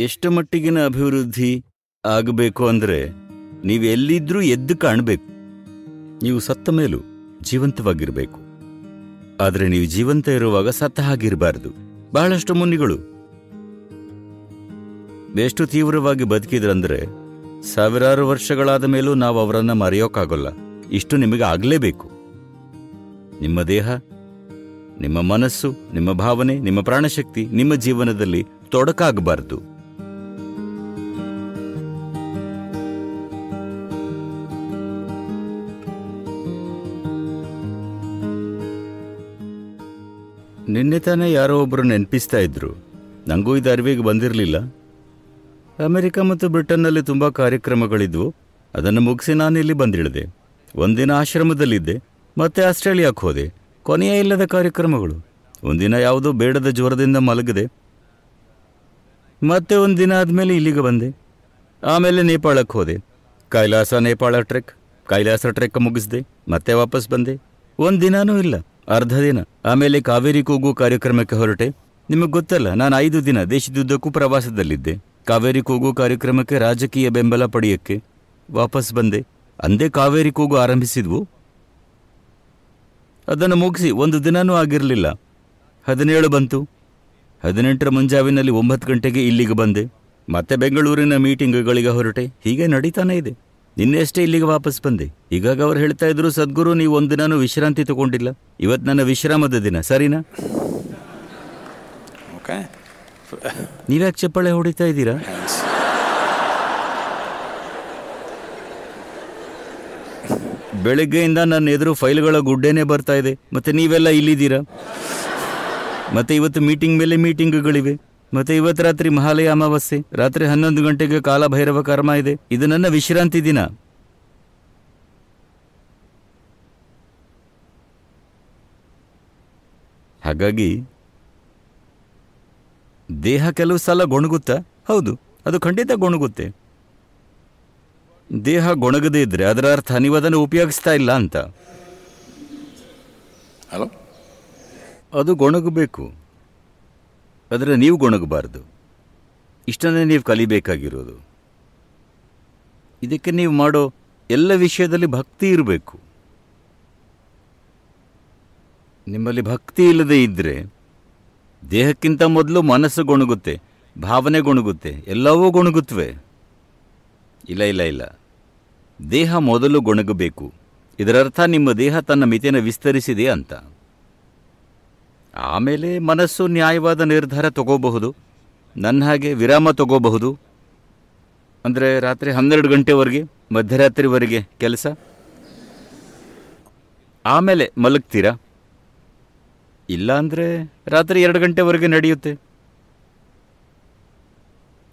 ಎಷ್ಟು ಮಟ್ಟಿಗಿನ ಅಭಿವೃದ್ಧಿ ಆಗಬೇಕು ಅಂದರೆ ನೀವು ಎಲ್ಲಿದ್ರೂ ಎದ್ದು ಕಾಣಬೇಕು. ನೀವು ಸತ್ತ ಮೇಲೂ ಜೀವಂತವಾಗಿರಬೇಕು. ಆದರೆ ನೀವು ಜೀವಂತ ಇರುವಾಗ ಸತ್ತ ಹಾಗಿರಬಾರದು. ಬಹಳಷ್ಟು ಮುನಿಗಳು. ಎಷ್ಟು ತೀವ್ರವಾಗಿ ಬದುಕಿದ್ರಂದ್ರೆ ಸಾವಿರಾರು ವರ್ಷಗಳಾದ ಮೇಲೂ ನಾವು ಅವರನ್ನ ಮರೆಯೋಕ್ಕಾಗಲ್ಲ ಇಷ್ಟು ನಿಮಗೆ ಆಗಲೇಬೇಕು. ನಿಮ್ಮ ದೇಹ, ನಿಮ್ಮ ಮನಸ್ಸು, ನಿಮ್ಮ ಭಾವನೆ, ನಿಮ್ಮ ಪ್ರಾಣಶಕ್ತಿ ನಿಮ್ಮ ಜೀವನದಲ್ಲಿ ತೊಡಕಾಗಬಾರದು. ನಿನ್ನೆ ತಾನೇ ಯಾರೋ ಒಬ್ಬರು ನೆನಪಿಸ್ತಾ ಇದ್ರು. ನನಗೂ ಇದು ಅರಿವಿಗೆ ಬಂದಿರಲಿಲ್ಲ. ಅಮೆರಿಕ ಮತ್ತು ಬ್ರಿಟನ್ನಲ್ಲಿ ತುಂಬ ಕಾರ್ಯಕ್ರಮಗಳಿದ್ವು. ಅದನ್ನು ಮುಗಿಸಿ ನಾನು ಇಲ್ಲಿ ಬಂದಿಳಿದೆ. ಒಂದಿನ ಆಶ್ರಮದಲ್ಲಿದ್ದೆ, ಮತ್ತೆ ಆಸ್ಟ್ರೇಲಿಯಾಕ್ಕೆ ಹೋದೆ. ಕೊನೆಯ ಇಲ್ಲದ ಕಾರ್ಯಕ್ರಮಗಳು. ಒಂದಿನ ಯಾವುದೋ ಬೇಡದ ಜ್ವರದಿಂದ ಮಲಗಿದೆ. ಮತ್ತೆ ಒಂದು ದಿನ ಆದಮೇಲೆ ಇಲ್ಲಿಗೆ ಬಂದೆ. ಆಮೇಲೆ ನೇಪಾಳಕ್ಕೆ ಹೋದೆ. ಕೈಲಾಸ ನೇಪಾಳ ಟ್ರೆಕ್, ಕೈಲಾಸ ಟ್ರೆಕ್ ಮುಗಿಸ್ದೆ, ಮತ್ತೆ ವಾಪಸ್ ಬಂದೆ. ಒಂದು ದಿನಾನೂ ಇಲ್ಲ. ಅರ್ಧ ದಿನ. ಆಮೇಲೆ ಕಾವೇರಿ ಕೂಗು ಕಾರ್ಯಕ್ರಮಕ್ಕೆ ಹೊರಟೆ. ನಿಮಗೆ ಗೊತ್ತಲ್ಲ, ನಾನು ಐದು ದಿನ ದೇಶದುದ್ದಕ್ಕೂ ಪ್ರವಾಸದಲ್ಲಿದ್ದೆ. ಕಾವೇರಿ ಕೂಗು ಕಾರ್ಯಕ್ರಮಕ್ಕೆ ರಾಜಕೀಯ ಬೆಂಬಲ ಪಡೆಯಕ್ಕೆ ವಾಪಸ್ ಬಂದೆ. ಅಂದೇ ಕಾವೇರಿ ಕೂಗು ಆರಂಭಿಸಿದ್ವು. ಅದನ್ನು ಮುಗಿಸಿ ಒಂದು ದಿನನೂ ಆಗಿರಲಿಲ್ಲ. ಹದಿನೇಳು ಬಂತು. ಹದಿನೆಂಟರ ಮುಂಜಾವಿನಲ್ಲಿ ಒಂಬತ್ತು ಗಂಟೆಗೆ ಇಲ್ಲಿಗೆ ಬಂದೆ. ಮತ್ತೆ ಬೆಂಗಳೂರಿನ ಮೀಟಿಂಗ್ಗಳಿಗೆ ಹೊರಟೆ. ಹೀಗೆ ನಡೀತಾನೆ ಇದೆ. ನಿನ್ನೆಷ್ಟೇ ಇಲ್ಲಿಗೆ ವಾಪಸ್ ಬಂದೆ. ಈಗಾಗ ಅವ್ರು ಹೇಳ್ತಾ ಇದ್ರು ಸದ್ಗುರು ನೀವು ಒಂದಿನಾನು ವಿಶ್ರಾಂತಿ ತಗೊಂಡಿಲ್ಲ. ಇವತ್ತು ನನ್ನ ವಿಶ್ರಾಮದ ದಿನ. ಸರಿನಾ? ನೀವ್ಯಾಕೆ ಚಪ್ಪಾಳೆ ಹೊಡಿತಾ ಇದ್ದೀರಾ. ಬೆಳಗ್ಗೆಯಿಂದ ನನ್ನ ಎದುರು ಫೈಲ್ಗಳ ಗುಡ್ಡೆನೇ ಬರ್ತಾ ಇದೆ. ಮತ್ತೆ ನೀವೆಲ್ಲ ಇಲ್ಲಿದ್ದೀರಾ? ಮತ್ತೆ ಇವತ್ತು ಮೀಟಿಂಗ್ ಮೇಲೆ ಮೀಟಿಂಗ್ಗಳಿವೆ. ಮತ್ತೆ ಇವತ್ತು ರಾತ್ರಿ ಮಹಾಲಯ ಅಮಾವಾಸ್ಯೆ. ರಾತ್ರಿ ಹನ್ನೊಂದು ಗಂಟೆಗೆ ಕಾಲಭೈರವ ಕರ್ಮ ಇದೆ. ಇದು ನನ್ನ ವಿಶ್ರಾಂತಿ ದಿನ. ಹಾಗಾಗಿ ದೇಹ ಕೆಲವು ಸಲ ಗೊಣಗುತ್ತಾ? ಹೌದು ಅದು ಖಂಡಿತ ಗೊಣಗುತ್ತೆ. ದೇಹ ಗೊಣಗದೇ ಇದ್ರೆ ಅದರ ಅರ್ಥ ನೀವು ಅದನ್ನು ಉಪಯೋಗಿಸ್ತಾ ಇಲ್ಲ ಅಂತ? ಅದು ಗೊಣಗಬೇಕು. ಆದರೆ ನೀವು ಗೊಣಗಬಾರ್ದು. ಇಷ್ಟನ್ನೇ ನೀವು ಕಲಿಬೇಕಾಗಿರೋದು. ಇದಕ್ಕೆ ನೀವು ಮಾಡೋ ಎಲ್ಲ ವಿಷಯದಲ್ಲಿ ಭಕ್ತಿ ಇರಬೇಕು. ನಿಮ್ಮಲ್ಲಿ ಭಕ್ತಿ ಇಲ್ಲದೆ ಇದ್ದರೆ ದೇಹಕ್ಕಿಂತ ಮೊದಲು ಮನಸ್ಸು ಗೊಣಗುತ್ತೆ, ಭಾವನೆ ಗೊಣಗುತ್ತೆ, ಎಲ್ಲವೂ ಗೊಣಗುತ್ತವೆ ಇಲ್ಲ ಇಲ್ಲ ಇಲ್ಲ. ದೇಹ ಮೊದಲು ಗೊಣಗಬೇಕು. ಇದರರ್ಥ ನಿಮ್ಮ ದೇಹ ತನ್ನ ಮಿತಿಯನ್ನು ವಿಸ್ತರಿಸಿದೆ ಅಂತ. ಆಮೇಲೆ ಮನಸ್ಸು ನ್ಯಾಯವಾದ ನಿರ್ಧಾರ ತಗೋಬಹುದು. ನನ್ನ ಹಾಗೆ ವಿರಾಮ ತಗೋಬಹುದು. ಅಂದರೆ ರಾತ್ರಿ ಹನ್ನೆರಡು ಗಂಟೆವರೆಗೆ, ಮಧ್ಯರಾತ್ರಿವರೆಗೆ ಕೆಲಸ. ಆಮೇಲೆ ಮಲಗ್ತೀರಾ? ಇಲ್ಲ ಅಂದರೆ ರಾತ್ರಿ ಎರಡು ಗಂಟೆವರೆಗೆ ನಡೆಯುತ್ತೆ.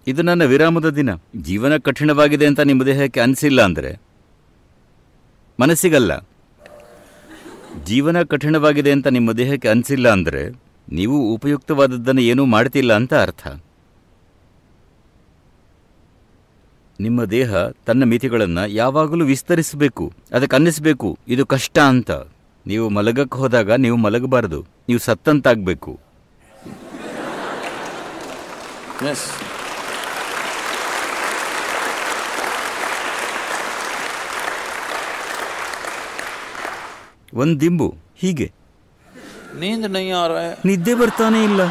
ಇದು ನನ್ನ ವಿರಾಮದ ದಿನ. ಜೀವನ ಕಠಿಣವಾಗಿದೆ ಅಂತ ನಿಮ್ಮ ದೇಹಕ್ಕೆ ಅನಿಸಿಲ್ಲ ಅಂದರೆ ಮನಸ್ಸಿಗಲ್ಲ. ಜೀವನ ಕಠಿಣವಾಗಿದೆ ಅಂತ ನಿಮ್ಮ ದೇಹಕ್ಕೆ ಅನಿಸಿಲ್ಲ ಅಂದರೆ ನೀವು ಉಪಯುಕ್ತವಾದದ್ದನ್ನು ಏನೂ ಮಾಡ್ತಿಲ್ಲ ಅಂತ ಅರ್ಥ. ನಿಮ್ಮ ದೇಹ ತನ್ನ ಮಿತಿಗಳನ್ನು ಯಾವಾಗಲೂ ವಿಸ್ತರಿಸಬೇಕು, ಅದಕ್ಕೆ ಅನ್ನಿಸಬೇಕು, ಇದು ಕಷ್ಟ ಅಂತ. ನೀವು ಮಲಗಕ್ಕೆ ಹೋದಾಗ ನೀವು ಮಲಗಬಾರದು, ನೀವು ಸತ್ತಂತಾಗಬೇಕು. ಒಂದು ದಿಂಬು ಹೀಗೆ नींद नहीं आ रहा है ನಿದ್ದೆ ಬರ್ತಾನೆ ಇಲ್ಲ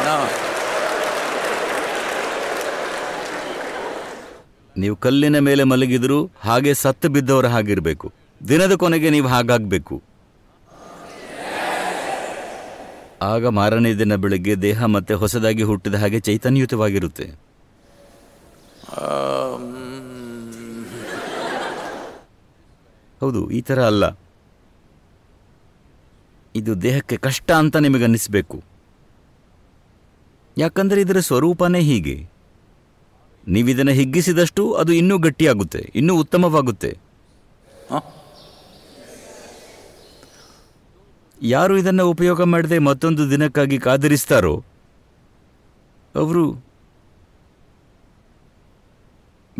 ना ನೀವು ಕಲ್ಲಿನ ಮೇಲೆ ಮಲಗಿದ್ರು ಹಾಗೆ ಸತ್ತು ಬಿದ್ದವರ ಹಾಗಿರಬೇಕು ದಿನದ ಕೊನೆಗೆ ನೀವು ಹಾಗಾಗಬೇಕು ಆಗ ಮಾರನೇ ದಿನ ಬೆಳಗ್ಗೆ ದೇಹ ಮತ್ತೆ ಹೊಸದಾಗಿ ಹುಟ್ಟಿದ ಹಾಗೆ ಚೈತನ್ಯಯುತವಾಗಿರುತ್ತೆ ಹೌದು, ಈ ಥರ ಅಲ್ಲ. ಇದು ದೇಹಕ್ಕೆ ಕಷ್ಟ ಅಂತ ನಿಮಗೆ ಅನ್ನಿಸ್ಬೇಕು ಯಾಕಂದರೆ ಇದರ ಸ್ವರೂಪನೇ ಹೀಗೆ. ನೀವಿದನ್ನು ಹಿಗ್ಗಿಸಿದಷ್ಟು ಅದು ಇನ್ನೂ ಗಟ್ಟಿಯಾಗುತ್ತೆ, ಇನ್ನೂ ಉತ್ತಮವಾಗುತ್ತೆ. ಯಾರು ಇದನ್ನು ಉಪಯೋಗ ಮಾಡದೆ ಮತ್ತೊಂದು ದಿನಕ್ಕಾಗಿ ಕಾದಿರಿಸ್ತಾರೋ? ಅವರು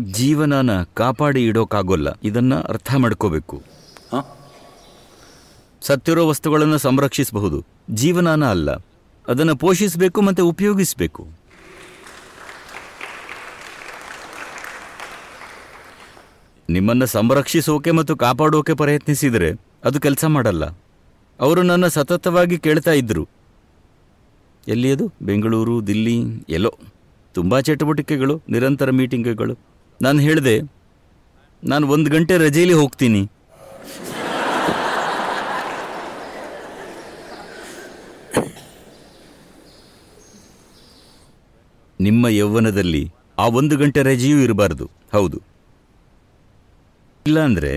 ಜೀವನನ ಕಾಪಾಡಿ ಇಡೋಕ್ಕಾಗೋಲ್ಲ ಇದನ್ನ ಅರ್ಥ ಮಾಡ್ಕೋಬೇಕು. ಸತ್ತಿರೋ ವಸ್ತುಗಳನ್ನು ಸಂರಕ್ಷಿಸಬಹುದು. ಜೀವನಾನ ಅಲ್ಲ. ಅದನ್ನು ಪೋಷಿಸಬೇಕು ಮತ್ತು ಉಪಯೋಗಿಸಬೇಕು. ನಿಮ್ಮನ್ನು ಸಂರಕ್ಷಿಸೋಕೆ ಮತ್ತು ಕಾಪಾಡೋಕೆ ಪ್ರಯತ್ನಿಸಿದರೆ ಅದು ಕೆಲಸ ಮಾಡಲ್ಲ. ಅವರು ನನ್ನ ಸತತವಾಗಿ ಕೇಳ್ತಾ ಇದ್ದರು ಎಲ್ಲಿ ಅದು? ಬೆಂಗಳೂರು ದಿಲ್ಲಿ ಎಲ್ಲೋ. ತುಂಬ ಚಟುವಟಿಕೆಗಳು ನಿರಂತರ ಮೀಟಿಂಗ್ಗಳು ನಾನು ಹೇಳಿದೆ, ನಾನು ಒಂದು ಗಂಟೆ ರಜೆಯಲ್ಲಿ ಹೋಗ್ತೀನಿ. ನಿಮ್ಮ ಯೌವನದಲ್ಲಿ ಆ ಒಂದು ಗಂಟೆ ರಜೆಯೂ ಇರಬಾರ್ದು, ಹೌದು. ಇಲ್ಲಾಂದರೆ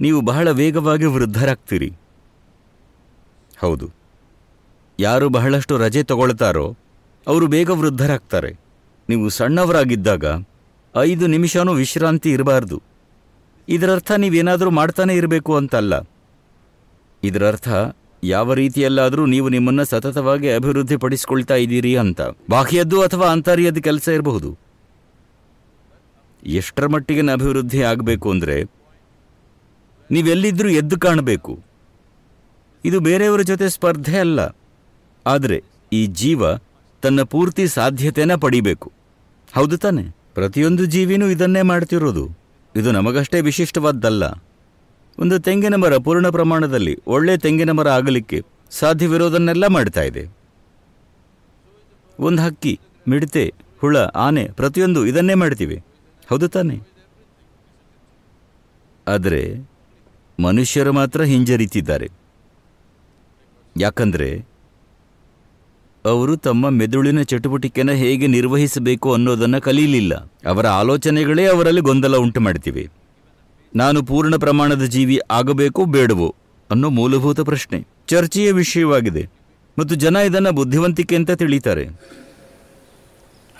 ನೀವು ಬಹಳ ವೇಗವಾಗಿ ವೃದ್ಧರಾಗ್ತೀರಿ. ಹೌದು. ಯಾರು ಬಹಳಷ್ಟು ರಜೆ ತಗೊಳ್ತಾರೋ, ಅವರು ಬೇಗ ವೃದ್ಧರಾಗ್ತಾರೆ. ನೀವು ಸಣ್ಣವರಾಗಿದ್ದಾಗ ಐದು ನಿಮಿಷನೂ ವಿಶ್ರಾಂತಿ ಇರಬಾರ್ದು. ಇದರರ್ಥ ನೀವೇನಾದರೂ ಮಾಡ್ತಾನೆ ಇರಬೇಕು ಅಂತಲ್ಲ. ಇದರರ್ಥ, ಯಾವ ರೀತಿಯಲ್ಲಾದರೂ ನೀವು ನಿಮ್ಮನ್ನು ಸತತವಾಗಿ ಅಭಿವೃದ್ಧಿಪಡಿಸಿಕೊಳ್ತಾ ಇದ್ದೀರಿ ಅಂತ. ಬಾಹ್ಯದ್ದು ಅಥವಾ ಆಂತರ್ಯದ ಕೆಲಸ ಇರಬಹುದು. ಎಷ್ಟರ ಮಟ್ಟಿಗೆ ಅಭಿವೃದ್ಧಿ ಆಗಬೇಕು ಅಂದರೆ ನೀವೆಲ್ಲಿದ್ದರೂ ಎದ್ದು ಕಾಣಬೇಕು. ಇದು ಬೇರೆಯವರ ಜೊತೆ ಸ್ಪರ್ಧೆ ಅಲ್ಲ. ಆದರೆ ಈ ಜೀವ ತನ್ನ ಪೂರ್ತಿ ಸಾಧ್ಯತೆನ ಪಡಿಬೇಕು. ಹೌದು ತಾನೆ? ಪ್ರತಿಯೊಂದು ಜೀವಿನೂ ಇದನ್ನೇ ಮಾಡ್ತಿರೋದು. ಇದು ನಮಗಷ್ಟೇ ವಿಶಿಷ್ಟವಾದ್ದಲ್ಲ. ಒಂದು ತೆಂಗಿನ ಮರ ಪೂರ್ಣ ಪ್ರಮಾಣದಲ್ಲಿ ಒಳ್ಳೆ ತೆಂಗಿನ ಮರ ಆಗಲಿಕ್ಕೆ ಸಾಧ್ಯವಿರೋದನ್ನೆಲ್ಲ ಮಾಡ್ತಾ ಇದೆ. ಒಂದು ಹಕ್ಕಿ, ಮಿಡತೆ, ಹುಳ, ಆನೆ ಪ್ರತಿಯೊಂದು ಇದನ್ನೇ ಮಾಡ್ತೀವಿ. ಹೌದು ತಾನೆ? ಆದರೆ ಮನುಷ್ಯರು ಮಾತ್ರ ಹಿಂಜರಿತಿದ್ದಾರೆ. ಯಾಕಂದ್ರೆ ಅವರು ತಮ್ಮ ಮೆದುಳಿನ ಚಟುವಟಿಕೆನ ಹೇಗೆ ನಿರ್ವಹಿಸಬೇಕು ಅನ್ನೋದನ್ನು ಕಲೀಲಿಲ್ಲ. ಅವರ ಆಲೋಚನೆಗಳೇ ಅವರಲ್ಲಿ ಗೊಂದಲ ಉಂಟು ಮಾಡ್ತಿವೆ ನಾನು ಪೂರ್ಣ ಪ್ರಮಾಣದ ಜೀವಿ ಆಗಬೇಕು ಬೇಡವೋ ಅನ್ನೋ ಮೂಲಭೂತ ಪ್ರಶ್ನೆ. ಚರ್ಚೆಯ ವಿಷಯವಾಗಿದೆ. ಮತ್ತು ಜನ ಇದನ್ನು ಬುದ್ಧಿವಂತಿಕೆ ಅಂತ ತಿಳಿತಾರೆ.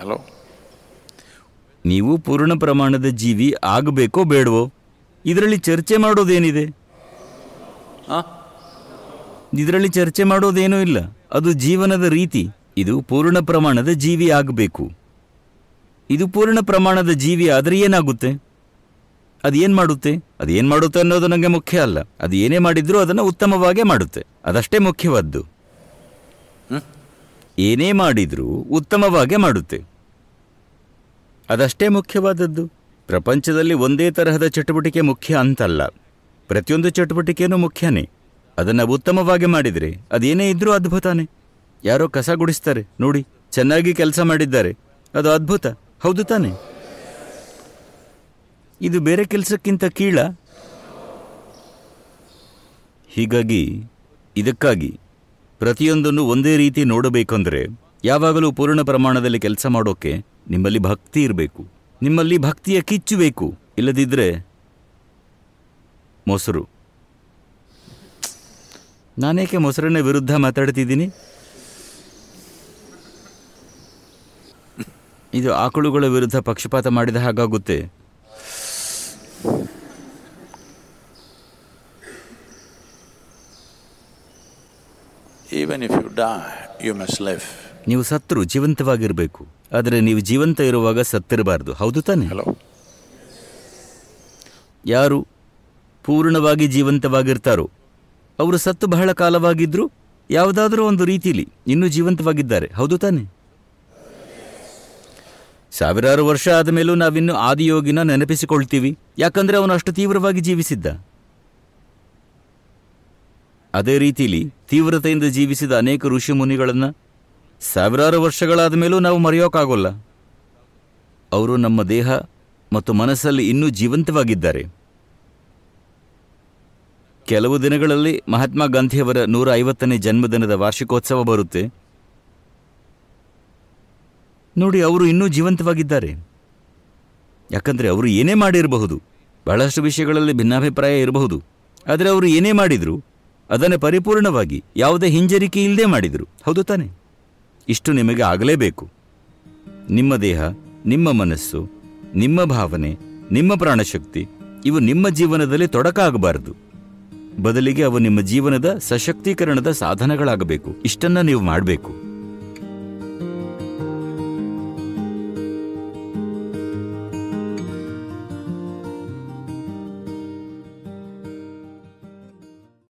ಹಲೋ. ನೀವು ಪೂರ್ಣ ಪ್ರಮಾಣದ ಜೀವಿ ಆಗಬೇಕೋ ಬೇಡವೋ? ಇದರಲ್ಲಿ ಚರ್ಚೆ ಮಾಡೋದೇನಿದೆ? ಇದರಲ್ಲಿ ಚರ್ಚೆ ಮಾಡೋದೇನೂ ಇಲ್ಲ. ಅದು ಜೀವನದ ರೀತಿ. ಇದು ಪೂರ್ಣ ಪ್ರಮಾಣದ ಜೀವಿ ಆಗಬೇಕು. ಇದು ಪೂರ್ಣ ಪ್ರಮಾಣದ ಜೀವಿ ಆದರೆ ಏನಾಗುತ್ತೆ? ಅದೇನ್ ಮಾಡುತ್ತೆ? ಅದೇನ್ ಮಾಡುತ್ತೆ ಅನ್ನೋದು ನನಗೆ ಮುಖ್ಯ ಅಲ್ಲ. ಅದು ಏನೇ ಮಾಡಿದ್ರೂ ಅದನ್ನು ಉತ್ತಮವಾಗೇ ಮಾಡುತ್ತೆ. ಅದಷ್ಟೇ ಮುಖ್ಯವಾದ್ದು. ಏನೇ ಮಾಡಿದರೂ ಉತ್ತಮವಾಗೇ ಮಾಡುತ್ತೆ. ಅದಷ್ಟೇ ಮುಖ್ಯವಾದದ್ದು. ಪ್ರಪಂಚದಲ್ಲಿ ಒಂದೇ ತರಹದ ಚಟುವಟಿಕೆ ಮುಖ್ಯ ಅಂತಲ್ಲ. ಪ್ರತಿಯೊಂದು ಚಟುವಟಿಕೆಯೂ ಮುಖ್ಯನೇ. ಅದನ್ನು ಉತ್ತಮವಾಗಿ ಮಾಡಿದರೆ ಅದೇನೇ ಇದ್ರೂ ಅದ್ಭುತನೇ ಯಾರೋ ಕಸ ಗುಡಿಸ್ತಾರೆ, ನೋಡಿ, ಚೆನ್ನಾಗಿ ಕೆಲಸ ಮಾಡಿದ್ದಾರೆ. ಅದು ಅದ್ಭುತ, ಹೌದು ತಾನೆ. ಇದು ಬೇರೆ ಕೆಲಸಕ್ಕಿಂತ ಕೀಳ. ಹೀಗಾಗಿ, ಇದಕ್ಕಾಗಿ ಪ್ರತಿಯೊಂದನ್ನು ಒಂದೇ ರೀತಿ ನೋಡಬೇಕೆಂದರೆ ಯಾವಾಗಲೂ ಪೂರ್ಣ ಪ್ರಮಾಣದಲ್ಲಿ ಕೆಲಸ ಮಾಡೋಕೆ ನಿಮ್ಮಲ್ಲಿ ಭಕ್ತಿ ಇರಬೇಕು. ನಿಮ್ಮಲ್ಲಿ ಭಕ್ತಿಯ ಕಿಚ್ಚು ಬೇಕು. ಇಲ್ಲದಿದ್ದರೆ ಮೊಸರು. ನಾನೇಕೆ ಮೊಸರನ್ನ ವಿರುದ್ಧ ಮಾತಾಡ್ತಿದ್ದೀನಿ? ಇದು ಆಕಳುಗಳ ವಿರುದ್ಧ ಪಕ್ಷಪಾತ ಮಾಡಿದ ಹಾಗಾಗುತ್ತೆ. Even if you die you must live ನೀವು ಸತ್ರು ಜೀವಂತವಾಗಿರಬೇಕು. ಆದರೆ ನೀವು ಜೀವಂತ ಇರುವಾಗ ಸತ್ತಿರಬಾರ್ದು. ಹೌದು ತಾನೆ? ಹಲೋ ಯಾರು ಪೂರ್ಣವಾಗಿ ಜೀವಂತವಾಗಿರ್ತಾರೋ ಅವರು ಸತ್ತು ಬಹಳ ಕಾಲವಾಗಿದ್ರು ಯಾವುದಾದ್ರೂ ಒಂದು ರೀತಿಯಲ್ಲಿ ಇನ್ನೂ ಜೀವಂತವಾಗಿದ್ದಾರೆ. ಹೌದು ತಾನೆ? ಸಾವಿರಾರು ವರ್ಷ ಆದ ಮೇಲೂ ನಾವಿನ್ನು ಆದಿಯೋಗಿನ ನೆನಪಿಸಿಕೊಳ್ತೀವಿ. ಯಾಕಂದ್ರೆ ಅವನು ಅಷ್ಟು ತೀವ್ರವಾಗಿ ಜೀವಿಸಿದ್ದ. ಅದೇ ರೀತಿಯಲ್ಲಿ ತೀವ್ರತೆಯಿಂದ ಜೀವಿಸಿದ ಅನೇಕ ಋಷಿ ಮುನಿಗಳನ್ನ ಸಾವಿರಾರು ವರ್ಷಗಳಾದ ಮೇಲೂ ನಾವು ಮರೆಯೋಕ್ಕಾಗೋಲ್ಲ ಅವರು ನಮ್ಮ ದೇಹ ಮತ್ತು ಮನಸ್ಸಲ್ಲಿ ಇನ್ನೂ ಜೀವಂತವಾಗಿದ್ದಾರೆ. ಕೆಲವು ದಿನಗಳಲ್ಲಿ ಮಹಾತ್ಮ ಗಾಂಧಿಯವರ ನೂರ ಐವತ್ತನೇ ಜನ್ಮದಿನದ ವಾರ್ಷಿಕೋತ್ಸವ ಬರುತ್ತೆ. ನೋಡಿ, ಅವರು ಇನ್ನೂ ಜೀವಂತವಾಗಿದ್ದಾರೆ. ಯಾಕಂದರೆ ಅವರು ಏನೇ ಮಾಡಿರಬಹುದು, ಬಹಳಷ್ಟು ವಿಷಯಗಳಲ್ಲಿ ಭಿನ್ನಾಭಿಪ್ರಾಯ ಇರಬಹುದು. ಆದರೆ ಅವರು ಏನೇ ಮಾಡಿದರು, ಅದನ್ನು ಪರಿಪೂರ್ಣವಾಗಿ ಯಾವುದೇ ಹಿಂಜರಿಕೆ ಇಲ್ಲದೆ ಮಾಡಿದರು. ಹೌದು ತಾನೆ? ಇಷ್ಟು ನಿಮಗೆ ಆಗಲೇಬೇಕು. ನಿಮ್ಮ ದೇಹ, ನಿಮ್ಮ ಮನಸ್ಸು, ನಿಮ್ಮ ಭಾವನೆ, ನಿಮ್ಮ ಪ್ರಾಣಶಕ್ತಿ, ಇವು ನಿಮ್ಮ ಜೀವನದಲ್ಲಿ ತೊಡಕಾಗಬಾರದು. ಬದಲಿಗೆ ಅವು ನಿಮ್ಮ ಜೀವನದ ಸಶಕ್ತೀಕರಣದ ಸಾಧನಗಳಾಗಬೇಕು. ಇಷ್ಟನ್ನ ನೀವು ಮಾಡಬೇಕು.